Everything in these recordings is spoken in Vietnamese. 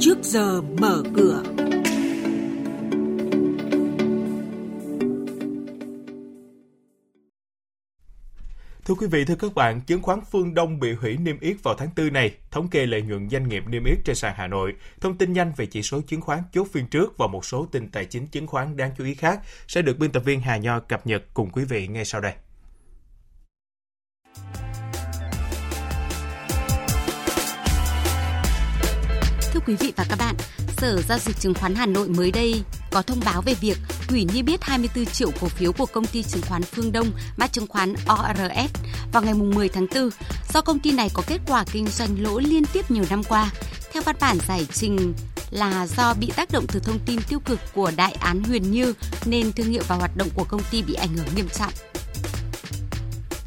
trước giờ mở cửa. Thưa quý vị, thưa các bạn, chứng khoán Phương Đông bị hủy niêm yết vào tháng 4 này, thống kê lợi nhuận doanh nghiệp niêm yết trên sàn Hà Nội, thông tin nhanh về chỉ số chứng khoán chốt phiên trước và một số tin tài chính chứng khoán đáng chú ý khác sẽ được biên tập viên Hà Nho cập nhật cùng quý vị ngay sau đây. Thưa quý vị và các bạn, Sở Giao dịch Chứng khoán Hà Nội mới đây có thông báo về việc hủy niêm yết 24 triệu cổ phiếu của công ty chứng khoán Phương Đông, mã chứng khoán ORS vào ngày 10 tháng 4 do công ty này có kết quả kinh doanh lỗ liên tiếp nhiều năm qua. Theo văn bản giải trình là do bị tác động từ thông tin tiêu cực của đại án Huyền Như nên thương hiệu và hoạt động của công ty bị ảnh hưởng nghiêm trọng.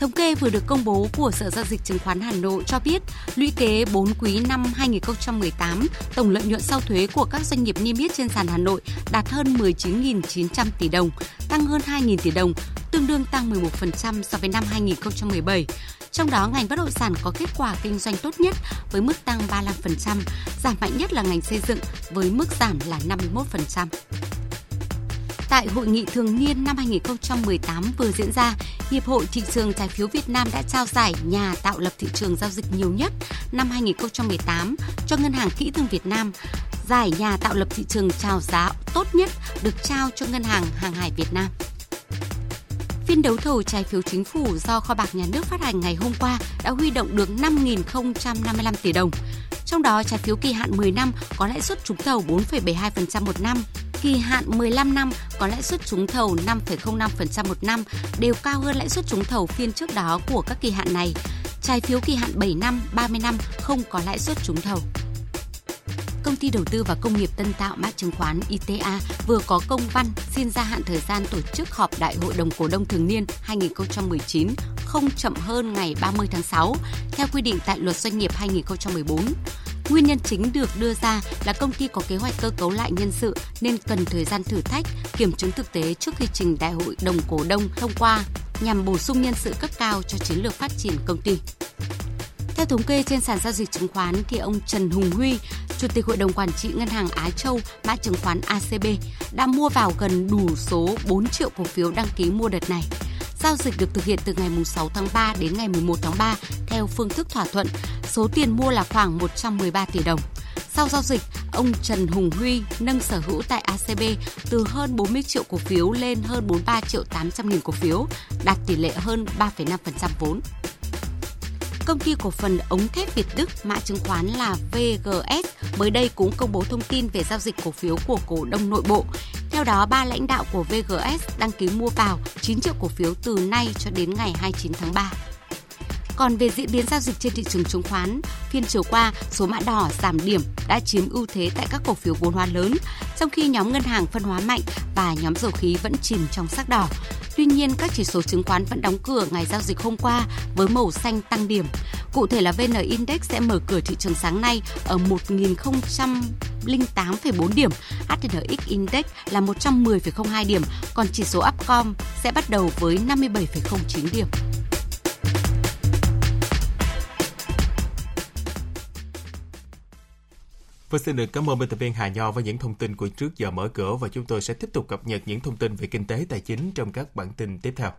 Thống kê vừa được công bố của Sở Giao dịch Chứng khoán Hà Nội cho biết, lũy kế 4 quý năm 2018, tổng lợi nhuận sau thuế của các doanh nghiệp niêm yết trên sàn Hà Nội đạt hơn 19.900 tỷ đồng, tăng hơn 2.000 tỷ đồng, tương đương tăng 11% so với năm 2017. Trong đó, ngành bất động sản có kết quả kinh doanh tốt nhất với mức tăng 35%, giảm mạnh nhất là ngành xây dựng với mức giảm là 51%. Tại hội nghị thường niên năm 2018 vừa diễn ra, Hiệp hội Thị trường Trái phiếu Việt Nam đã trao giải nhà tạo lập thị trường giao dịch nhiều nhất năm 2018 cho Ngân hàng Kỹ thương Việt Nam. Giải nhà tạo lập thị trường chào giá tốt nhất được trao cho Ngân hàng Hàng hải Việt Nam. Phiên đấu thầu trái phiếu chính phủ do kho bạc nhà nước phát hành ngày hôm qua đã huy động được 5.055 tỷ đồng. Trong đó trái phiếu kỳ hạn 10 năm có lãi suất trúng thầu 4,72% một năm, kỳ hạn 15 năm có lãi suất trúng thầu 5,05% một năm, đều cao hơn lãi suất trúng thầu phiên trước đó của các kỳ hạn này. Trái phiếu kỳ hạn 7 năm, 30 năm không có lãi suất trúng thầu. Công ty đầu tư và công nghiệp Tân Tạo mã chứng khoán ITA vừa có công văn xin gia hạn thời gian tổ chức họp Đại hội đồng cổ đông thường niên 2019 không chậm hơn ngày 30 tháng 6 theo quy định tại Luật Doanh nghiệp 2014. Nguyên nhân chính được đưa ra là công ty có kế hoạch cơ cấu lại nhân sự nên cần thời gian thử thách, kiểm chứng thực tế trước khi trình đại hội đồng cổ đông thông qua nhằm bổ sung nhân sự cấp cao cho chiến lược phát triển công ty. Theo thống kê trên sàn giao dịch chứng khoán thì ông Trần Hùng Huy, Chủ tịch Hội đồng Quản trị Ngân hàng Á Châu, mã chứng khoán ACB, đã mua vào gần đủ số 4 triệu cổ phiếu đăng ký mua đợt này. Giao dịch được thực hiện từ ngày 6 tháng 3 đến ngày 11 tháng 3 theo phương thức thỏa thuận. Số tiền mua là khoảng 113 tỷ đồng. Sau giao dịch, ông Trần Hùng Huy nâng sở hữu tại ACB từ hơn 40 triệu cổ phiếu lên hơn 43 triệu 800 nghìn cổ phiếu, đạt tỷ lệ hơn 3,5% vốn. Công ty cổ phần ống thép Việt Đức, mã chứng khoán là VGS, mới đây cũng công bố thông tin về giao dịch cổ phiếu của cổ đông nội bộ. Theo đó, ba lãnh đạo của VGS đăng ký mua vào 9 triệu cổ phiếu từ nay cho đến ngày 29 tháng 3. Còn về diễn biến giao dịch trên thị trường chứng khoán, phiên chiều qua, số mã đỏ giảm điểm đã chiếm ưu thế tại các cổ phiếu vốn hóa lớn, trong khi nhóm ngân hàng phân hóa mạnh và nhóm dầu khí vẫn chìm trong sắc đỏ. Tuy nhiên, các chỉ số chứng khoán vẫn đóng cửa ngày giao dịch hôm qua với màu xanh tăng điểm. Cụ thể là VN Index sẽ mở cửa thị trường sáng nay ở 1.008,4 điểm, HNX Index là 110,02 điểm, còn chỉ số Upcom sẽ bắt đầu với 57,09 điểm. vâng xin được cảm ơn biên tập viên Hà Nho với những thông tin của trước giờ mở cửa và chúng tôi sẽ tiếp tục cập nhật những thông tin về kinh tế tài chính trong các bản tin tiếp theo.